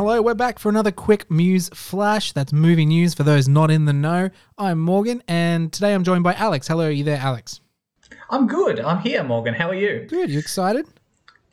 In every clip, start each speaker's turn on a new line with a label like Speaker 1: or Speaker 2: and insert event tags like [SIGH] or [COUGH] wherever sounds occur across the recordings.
Speaker 1: hello. We're back for another quick Muse Flash. That's movie news for those not in the know. I'm Morgan, and today I'm joined by Alex. Hello, are you there, Alex?
Speaker 2: I'm good. I'm here, Morgan. How are you?
Speaker 1: Good. You excited?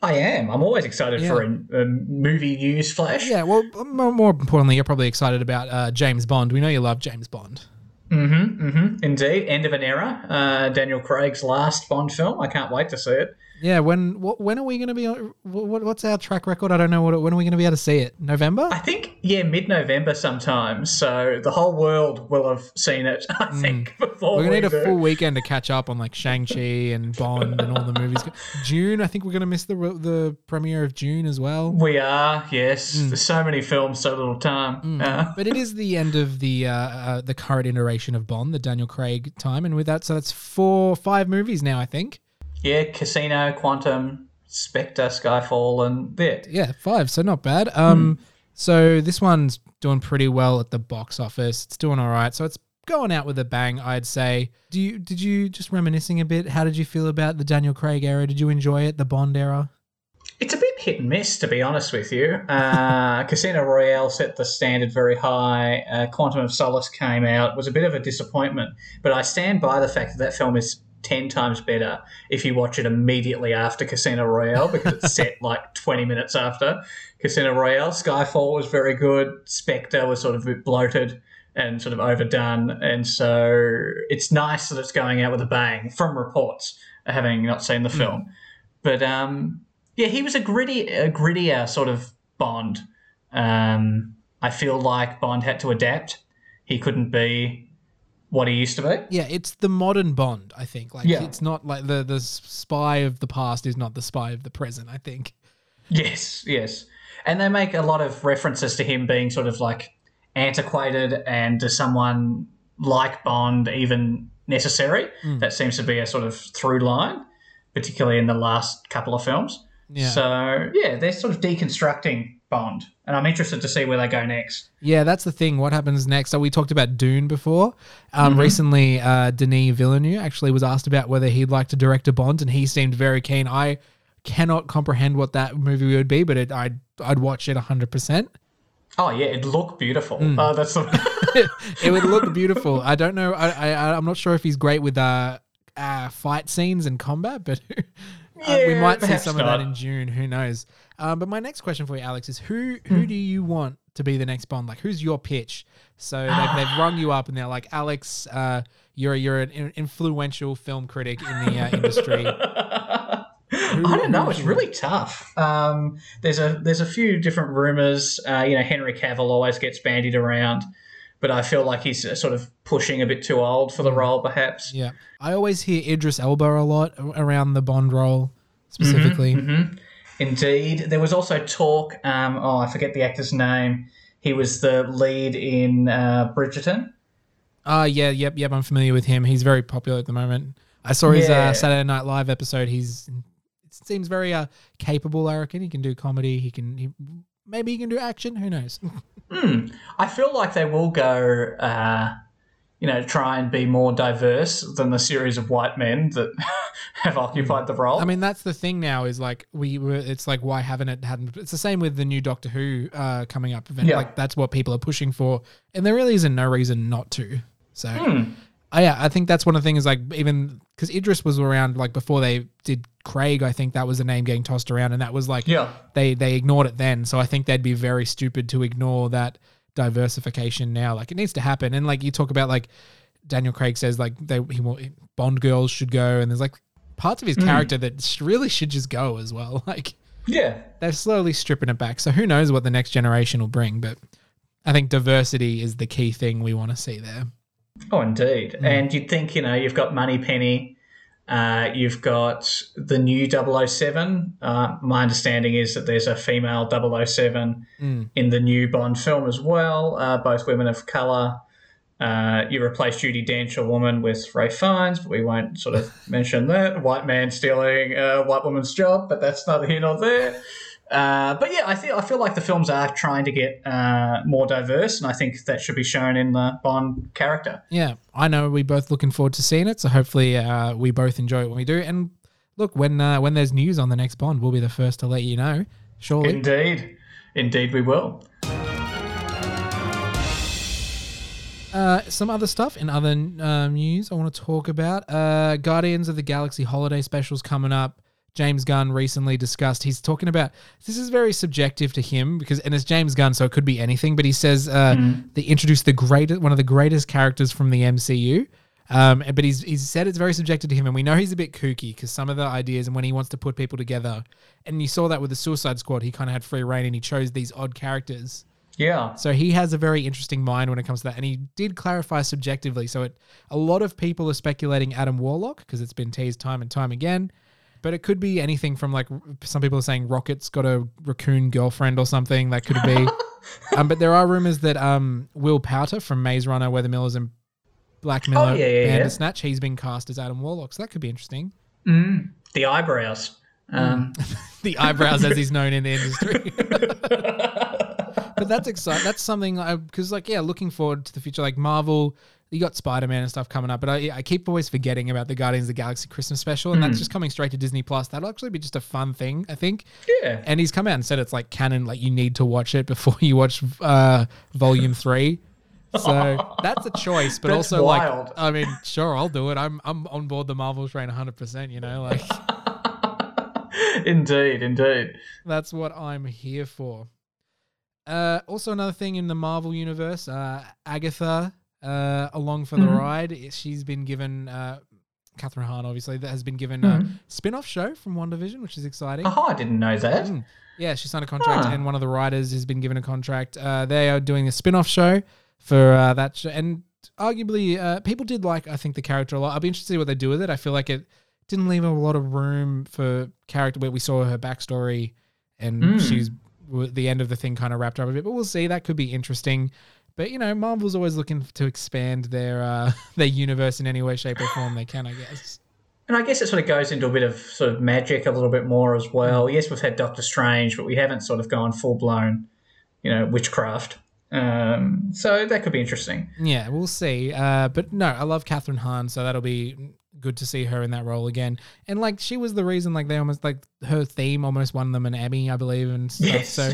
Speaker 2: I am. I'm always excited
Speaker 1: Yeah.
Speaker 2: for a, a movie news flash.
Speaker 1: Yeah. Well, more, more importantly, you're probably excited about uh, James Bond. We know you love James Bond. Hmm. Hmm.
Speaker 2: Indeed. End of an era. Uh, Daniel Craig's last Bond film. I can't wait to see it.
Speaker 1: Yeah. When what, when are we going to be? on- What, what's our track record? I don't know. What, when are we going to be able to see it? November?
Speaker 2: I think, yeah, mid November sometime. So the whole world will have seen it, [LAUGHS] I think, before
Speaker 1: We're gonna
Speaker 2: we
Speaker 1: need a full weekend to catch up on like Shang Chi and Bond and all the movies. Dune, I think we're gonna miss the the premiere of Dune as well.
Speaker 2: We are, yes.
Speaker 1: Mm.
Speaker 2: There's so many films, so little time. Uh, [LAUGHS]
Speaker 1: But it is the end of the uh, uh, the current iteration of Bond, the Daniel Craig time, and with that, so that's four, five movies now, I think.
Speaker 2: Yeah, Casino, Quantum, Spectre, Skyfall, and yeah.
Speaker 1: Yeah, five, so not bad. Um, so this one's doing pretty well at the box office. It's doing all right, so it's going out with a bang, I'd say. Do you did you just reminiscing a bit? How did you feel about the Daniel Craig era? Did you enjoy it, the Bond era?
Speaker 2: It's a bit hit and miss, to be honest with you. Uh, [LAUGHS] Casino Royale set the standard very high. Uh, Quantum of Solace came out, was a bit of a disappointment, but I stand by the fact that that film is 10 times better if you watch it immediately after Casino Royale because it's set [LAUGHS] like 20 minutes after Casino Royale. Skyfall was very good. Spectre was sort of bloated and sort of overdone. And so it's nice that it's going out with a bang from reports, having not seen the film. But um, yeah, he was a gritty, a grittier sort of Bond. Um, I feel like Bond had to adapt. He couldn't be what he used to be.
Speaker 1: Yeah, it's the modern Bond, I think. Like
Speaker 2: Yeah.
Speaker 1: it's not like the the spy of the past is not the spy of the present, I think.
Speaker 2: Yes, yes. And they make a lot of references to him being sort of like antiquated and to someone like Bond even necessary. Hmm. That seems to be a sort of through line, particularly in the last couple of films.
Speaker 1: Yeah.
Speaker 2: So, yeah, they're sort of deconstructing Bond. And I'm interested to see where they go next.
Speaker 1: Yeah, that's the thing. What happens next? So we talked about Dune before. Um, Recently, uh, Denis Villeneuve actually was asked about whether he'd like to direct a Bond, and he seemed very keen. I cannot comprehend what that movie would be, but it, I'd I'd watch it hundred percent.
Speaker 2: Oh, yeah, it'd look beautiful.
Speaker 1: Hmm.
Speaker 2: Uh, that's the. [LAUGHS]
Speaker 1: It would look beautiful. I don't know. I, I I'm not sure if he's great with uh, uh fight scenes and combat, but [LAUGHS] uh, we might see some of that in Dune. Who knows? Um, but my next question for you, Alex, is who who do you want to be the next Bond? Like, who's your pitch? So they've, they've rung you up and they're like, Alex, uh, you're you're an influential film critic in the uh, [LAUGHS] industry.
Speaker 2: I don't know. It's really tough. Um, there's a there's a few different rumors. Uh, you know, Henry Cavill always gets bandied around, but I feel like he's uh, sort of pushing a bit too old for the role, perhaps.
Speaker 1: Yeah, I always hear Idris Elba a lot around the Bond role specifically.
Speaker 2: Indeed, there was also talk. Um, oh, I forget the actor's name. He was the lead in uh, Bridgerton.
Speaker 1: Ah, yeah, yep, yep. I'm familiar with him. He's very popular at the moment. I saw his
Speaker 2: Yeah.
Speaker 1: uh, Saturday Night Live episode. He's it seems very uh, capable. I reckon he can do comedy. He can he, maybe he can do action. Who knows? [LAUGHS]
Speaker 2: I feel like they will go, uh, you know, try and be more diverse than the series of white men that [LAUGHS] have occupied the role.
Speaker 1: I mean, that's the thing now. Is like we were. It's like why haven't it hadn't? It's the same with the new Doctor Who uh, coming up. Event.
Speaker 2: Yeah.
Speaker 1: Like that's what people are pushing for, and there really isn't no reason not to. So.
Speaker 2: Hmm.
Speaker 1: Oh, yeah, I think that's one of the things. Like even because Idris was around like before they did Craig, I think that was the name getting tossed around, and that was like
Speaker 2: Yeah.
Speaker 1: they they ignored it then. So I think they'd be very stupid to ignore that diversification now. Like it needs to happen. And like you talk about like Daniel Craig says like they he wa- Bond girls should go, and there's like parts of his mm. character that really should just go as well. [LAUGHS] Like
Speaker 2: yeah.
Speaker 1: they're slowly stripping it back. So who knows what the next generation will bring? But I think diversity is the key thing we want to see there.
Speaker 2: Oh, indeed. And you'd think, you know, you've got Moneypenny, uh, you've got the new 007. Uh, my understanding is that there's a female 007 in the new Bond film as well, uh, both women of colour. Uh, you replace Judi Dench, a woman, with Ralph Fiennes, but we won't sort of [LAUGHS] mention that. White man stealing a white woman's job, but that's neither here nor there. Uh, but yeah, I feel I feel like the films are trying to get uh, more diverse, and I think that should be shown in the Bond character.
Speaker 1: Yeah, I know we're both looking forward to seeing it. So hopefully uh, we both enjoy it when we do. And look, when uh, when there's news on the next Bond, we'll be the first to let you know. Surely.
Speaker 2: Indeed. Indeed, we will.
Speaker 1: Uh, some other stuff in other um, news I want to talk about. Uh, Guardians of the Galaxy holiday specials coming up. James Gunn recently discussed. He's talking about this is very subjective to him because, and it's James Gunn, so it could be anything. But he says uh, they introduced the greatest, one of the greatest characters from the MCU. Um, but he's he's said it's very subjective to him, and we know he's a bit kooky because some of the ideas and when he wants to put people together, and you saw that with the Suicide Squad, he kind of had free reign and he chose these odd characters.
Speaker 2: Yeah.
Speaker 1: So he has a very interesting mind when it comes to that, and he did clarify subjectively. So it, a lot of people are speculating Adam Warlock because it's been teased time and time again, but it could be anything from like some people are saying Rocket's got a raccoon girlfriend or something. That could be. [LAUGHS] um, but there are rumors that um, Will Poulter from Maze Runner, We're the Millers and Black Mirror,
Speaker 2: Oh, yeah, yeah, yeah.
Speaker 1: Bandersnatch, he's been cast as Adam Warlock, so that could be interesting.
Speaker 2: The eyebrows. Um, [LAUGHS]
Speaker 1: The eyebrows, as he's known in the industry. [LAUGHS] but that's exciting. That's something because, like, yeah, looking forward to the future. Like Marvel, you got Spider Man and stuff coming up, but I, I keep always forgetting about the Guardians of the Galaxy Christmas special, and that's just coming straight to Disney Plus. That'll actually be just a fun thing, I think.
Speaker 2: yeah.
Speaker 1: And he's come out and said it's like canon, like you need to watch it before [LAUGHS] you watch uh, Volume Three. So [LAUGHS] that's a choice, but also
Speaker 2: wild.
Speaker 1: like, I mean, sure, I'll do it. I'm I'm on board the Marvel train 100. percent You know, like. [LAUGHS]
Speaker 2: indeed, indeed.
Speaker 1: That's what I'm here for. Uh, also, another thing in the Marvel universe, uh, Agatha, uh, along for the
Speaker 2: Mm-hmm.
Speaker 1: ride. She's been given uh, Kathryn Hahn, obviously, that has been given a spin-off show from WandaVision, which is exciting.
Speaker 2: Oh, I didn't know that.
Speaker 1: Mm. Yeah, she signed a contract,
Speaker 2: Huh.
Speaker 1: and one of the writers has been given a contract. Uh, they are doing a spin-off show for uh, that show, and arguably, uh, people did like I think the character a lot. I'll be interested to see what they do with it. I feel like it didn't leave a lot of room for character where we saw her backstory, and
Speaker 2: Mm.
Speaker 1: she's the end of the thing kind of wrapped up a bit. But we'll see. That could be interesting. But you know, Marvel's always looking to expand their uh, [LAUGHS] their universe in any way, shape, or form they can. I guess.
Speaker 2: And I guess it sort of goes into a bit of sort of magic a little bit more as well. Yes, we've had Doctor Strange, but we haven't sort of gone full blown, you know, witchcraft. Um, so that could be interesting.
Speaker 1: Yeah, we'll see. Uh, but no, I love Kathryn Hahn, so that'll be good to see her in that role again. And like, she was the reason, like, they almost like her theme almost won them an Emmy, I believe, and stuff.
Speaker 2: Yes.
Speaker 1: So,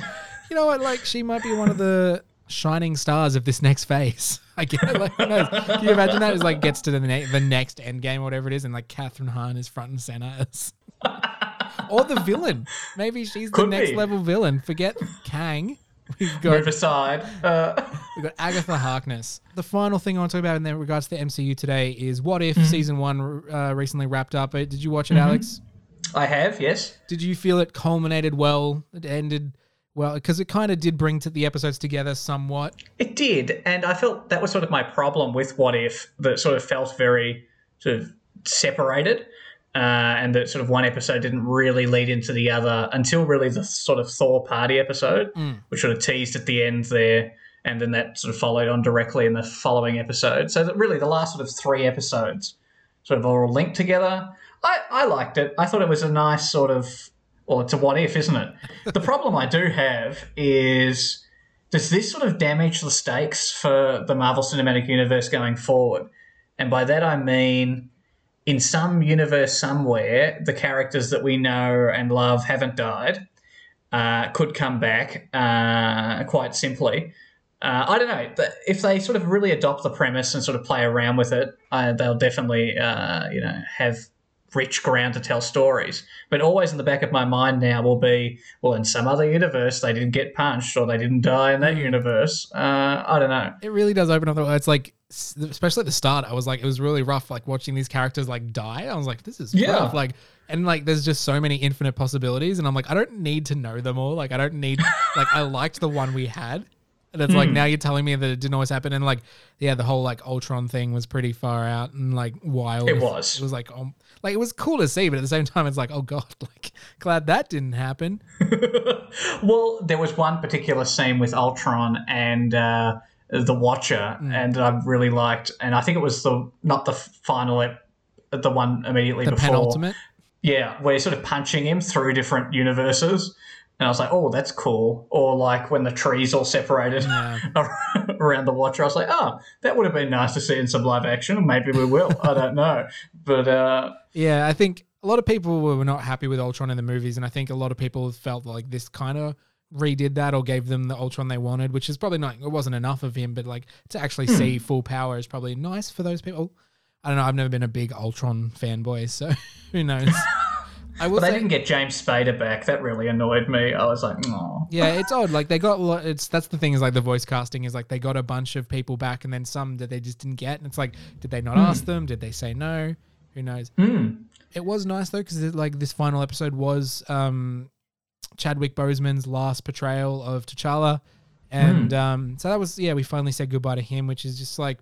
Speaker 1: you know what? Like, she might be one of the shining stars of this next phase. I get it. Like, who knows? Can you imagine that? It's like gets to the ne- the next end game, or whatever it is, and like Kathryn Hahn is front and center as. [LAUGHS] or the villain. Maybe she's the next
Speaker 2: be.
Speaker 1: level villain. Forget Kang. [LAUGHS] We've got
Speaker 2: Move aside. Uh, [LAUGHS]
Speaker 1: We've got Agatha Harkness. The final thing I want to talk about in regards to the MCU today is What If
Speaker 2: Mm-hmm.
Speaker 1: season one uh, recently wrapped up. Uh, Did you watch it, Alex?
Speaker 2: I have, yes.
Speaker 1: Did you feel it culminated well? It ended well because it kind of did bring to the episodes together somewhat.
Speaker 2: It did, and I felt that was sort of my problem with What If, that sort of felt very sort of separated, uh, and that sort of one episode didn't really lead into the other until really the sort of Thor party episode, which sort of teased at the end there, and then that sort of followed on directly in the following episode. So that really the last sort of three episodes sort of all linked together. I, I liked it. I thought it was a nice sort of, well, it's a what if, isn't it? the problem I do have is does this sort of damage the stakes for the Marvel Cinematic Universe going forward? And by that I mean, in some universe somewhere, the characters that we know and love haven't died, uh, could come back uh, quite simply. Uh, I don't know if they sort of really adopt the premise and sort of play around with it. They'll definitely, uh, you know, have rich ground to tell stories. But always in the back of my mind now will be, well, in some other universe they didn't get punched or they didn't die in that universe. Uh, I don't know.
Speaker 1: It really does open up the. It's like, especially at the start, I was like, it was really rough, like watching these characters like die. I was like, this is
Speaker 2: Yeah.
Speaker 1: rough. Like, and like, there's just so many infinite possibilities, and I'm like, I don't need to know them all. Like, I don't need. [LAUGHS] like, I liked the one we had. And it's
Speaker 2: Hmm.
Speaker 1: like now you're telling me that it didn't always happen, and like, yeah, the whole like Ultron thing was pretty far out and like wild.
Speaker 2: It was.
Speaker 1: It was like, um, like it was cool to see, but at the same time, it's like, oh god, [LAUGHS] like glad that didn't happen. [LAUGHS]
Speaker 2: Well, there was one particular scene with Ultron and uh, the Watcher, and I really liked, and I think it was the not the final, the one immediately
Speaker 1: The
Speaker 2: before.
Speaker 1: penultimate.
Speaker 2: Yeah, where you're sort of punching him through different universes. And I was like, oh, that's cool. Or like when the trees all separated
Speaker 1: Yeah. [LAUGHS]
Speaker 2: around the Watcher, I was like, oh, that would have been nice to see in some live action. Maybe we will. I don't know. But uh,
Speaker 1: Yeah, I think a lot of people were not happy with Ultron in the movies, and I think a lot of people felt like this kind of redid that or gave them the Ultron they wanted, which is probably not. It wasn't enough of him, but like to actually
Speaker 2: Hmm.
Speaker 1: see full power is probably nice for those people. I don't know. I've never been a big Ultron fanboy, so [LAUGHS] who knows. [LAUGHS] I will
Speaker 2: But they
Speaker 1: say,
Speaker 2: didn't get James Spader back. That really annoyed me. I was like, oh.
Speaker 1: yeah, it's odd. Like they got a lot. It's that's the thing is like the voice casting is like they got a bunch of people back and then some that they just didn't get. And it's like, did they not ask them? Did they say no? Who knows?
Speaker 2: Hmm.
Speaker 1: It was nice though because like this final episode was um, Chadwick Boseman's last portrayal of T'Challa, and um, so that was yeah we finally said goodbye to him, which is just like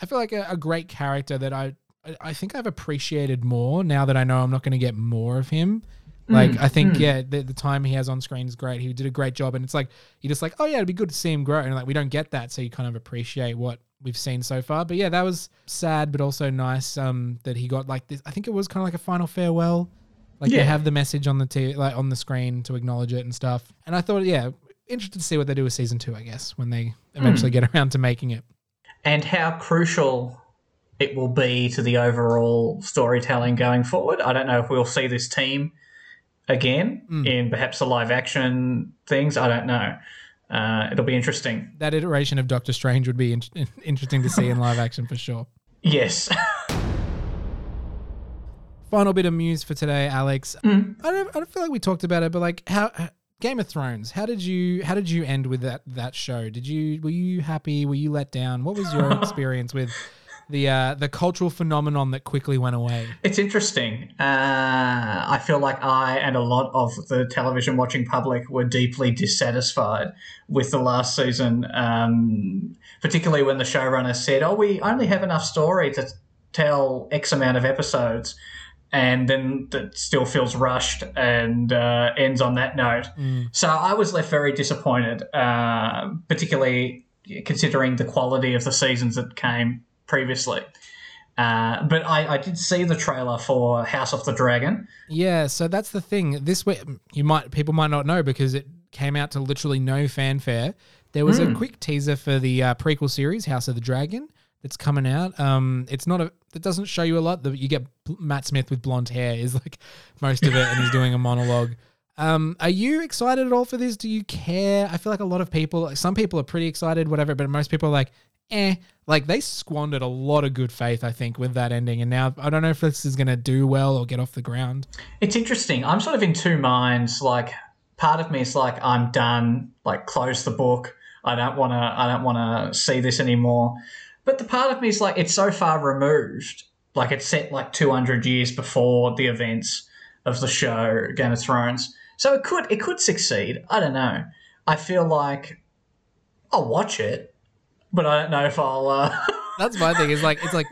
Speaker 1: I feel like a, a great character that I I- think I've appreciated more now that I know I'm not going to get more of him. Like I think yeah the, the time he has on screen is great. He did a great job, and it's like you're just like oh yeah it'd be good to see him grow, and like we don't get that, so you kind of appreciate what we've seen so far. But yeah, that was sad, but also nice um, that he got like this. I think it was kind of like a final farewell. Like
Speaker 2: Yeah.
Speaker 1: they have the message on the t- like on the screen to acknowledge it and stuff. And I thought yeah, interested to see what they do with season two. I guess when they eventually get around to making it.
Speaker 2: and how crucial it will be to the overall storytelling going forward. I don't know if we'll see this team again
Speaker 1: Mm.
Speaker 2: in perhaps the live action things. I don't know. Uh, it'll be interesting.
Speaker 1: That iteration of Doctor Strange would be in- interesting to see in live action for sure. [LAUGHS]
Speaker 2: Yes. [LAUGHS]
Speaker 1: Final bit of news for today, Alex.
Speaker 2: Mm.
Speaker 1: I don't. I don't feel like we talked about it, but like how Game of Thrones. How did you? How did you end with that that show? Did you? Were you happy? Were you let down? What was your [LAUGHS] experience with the uh, the cultural phenomenon that quickly went away?
Speaker 2: It's interesting. Uh, I feel like I and a lot of the television watching public were deeply dissatisfied with the last season, um, particularly when the showrunner said, Oh, we only have enough story to tell X amount of episodes. And then that still feels rushed and uh, ends on that note. So I was left very disappointed, uh, particularly considering the quality of the seasons that came previously. Uh, but I, I did see the trailer for House of the Dragon.
Speaker 1: Yeah, so that's the thing. This way, you might people might not know because it came out to literally no fanfare. There was a quick teaser for the uh, prequel series, House of the Dragon, that's coming out. Um, it's not a. It doesn't show you a lot. The, you get Matt Smith with blonde hair is like most of it, and he's doing a monologue. Um, are you excited at all for this? Do you care? I feel like a lot of people, like some people are pretty excited, whatever, but most people are like, eh. Like they squandered a lot of good faith, I think, with that ending, and now I don't know if this is going to do well or get off the ground.
Speaker 2: It's interesting. I'm sort of in two minds. Like, part of me is like, I'm done. Like, close the book. I don't want to. I don't want to see this anymore. But the part of me is like, it's so far removed. Like, it's set like 200 years before the events of the show Game of Thrones. So it could it could succeed. I don't know. I feel like I'll watch it, but I don't know if I'll. Uh, [LAUGHS]
Speaker 1: That's my thing. Is like it's like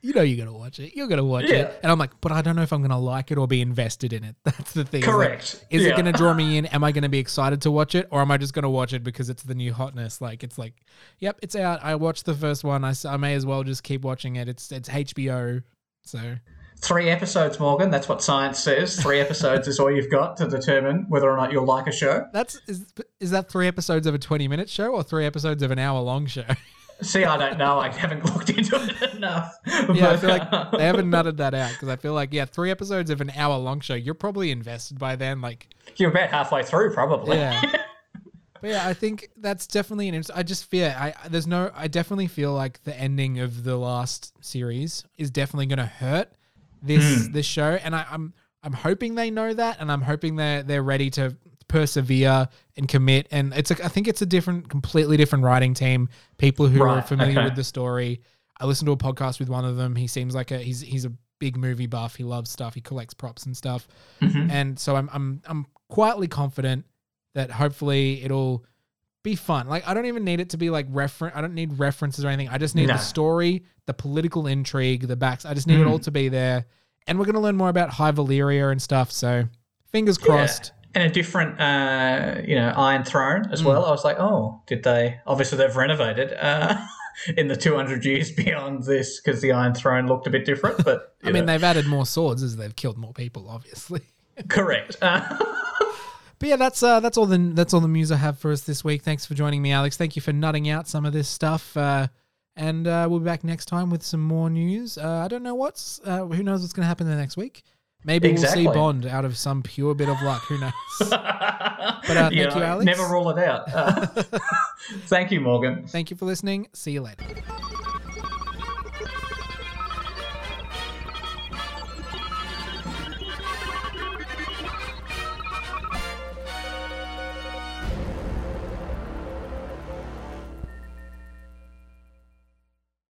Speaker 1: you know you're gonna watch it. You're gonna watch
Speaker 2: Yeah.
Speaker 1: it, and I'm like, but I don't know if I'm gonna like it or be invested in it. [LAUGHS] That's the thing. It's like,
Speaker 2: Correct.
Speaker 1: is it gonna draw me [LAUGHS] in? Am I gonna be excited to watch it, or am I just gonna watch it because it's the new hotness? Like it's like, yep, it's out. I watched the first one. I, I may as well just keep watching it. It's it's HBO. So
Speaker 2: Three episodes, Morgan. That's what science says. Three episodes is all you've got to determine whether or not you'll like a show.
Speaker 1: that's is is that three episodes of a 20 minute show or three episodes of an hour long show? [LAUGHS]
Speaker 2: See, I don't know. I haven't looked into it [LAUGHS] enough.
Speaker 1: Yeah, I feel like [LAUGHS] they haven't nutted that out because I feel like yeah, three episodes of an hour long show. You're probably invested by then. Like
Speaker 2: you're about halfway through, probably.
Speaker 1: Yeah. But yeah, I think that's definitely an. Inter- I just fear. I- there's no. I definitely feel like the ending of the last series is definitely going to hurt this this show, and I, I'm I'm hoping they know that, and I'm hoping they're they're ready to persevere and commit. And it's a, I think it's a different, completely different writing team. People who are familiar
Speaker 2: okay.
Speaker 1: with the story. I listened to a podcast with one of them. He seems like a he's he's a big movie buff. He loves stuff. He collects props and stuff.
Speaker 2: Mhm.
Speaker 1: And so I'm I'm I'm quietly confident that hopefully it'll be fun. Like I don't even need it to be like reference. I don't need references or anything. I just need
Speaker 2: No.
Speaker 1: the story, the political intrigue, the backs. I just need it
Speaker 2: Mm.
Speaker 1: all to be there. And we're gonna learn more about High Valyria and stuff. So fingers crossed.
Speaker 2: And a different, uh, you know, Iron Throne
Speaker 1: Hmm.
Speaker 2: as well. I was like, oh, did they? Obviously, they've renovated uh, [LAUGHS] in the 200 years [LAUGHS] beyond this because the Iron Throne looked a bit different. But [LAUGHS]
Speaker 1: I mean,
Speaker 2: know,
Speaker 1: they've added more swords as they've killed more people, obviously.
Speaker 2: correct. Uh,
Speaker 1: But yeah, that's uh, that's all the that's all the news I have for us this week. Thanks for joining me, Alex. Thank you for nutting out some of this stuff. Uh, and uh, we'll be back next time with some more news. Uh, I don't know what's uh, who knows what's going to happen the next week. Maybe
Speaker 2: Exactly.
Speaker 1: we'll see Bond out of some pure bit of luck. Who knows? [LAUGHS]
Speaker 2: but
Speaker 1: uh, thank you, Alex.
Speaker 2: Never rule it out. [LAUGHS] [LAUGHS] Thank you, Morgan.
Speaker 1: Thank you for listening. See you later.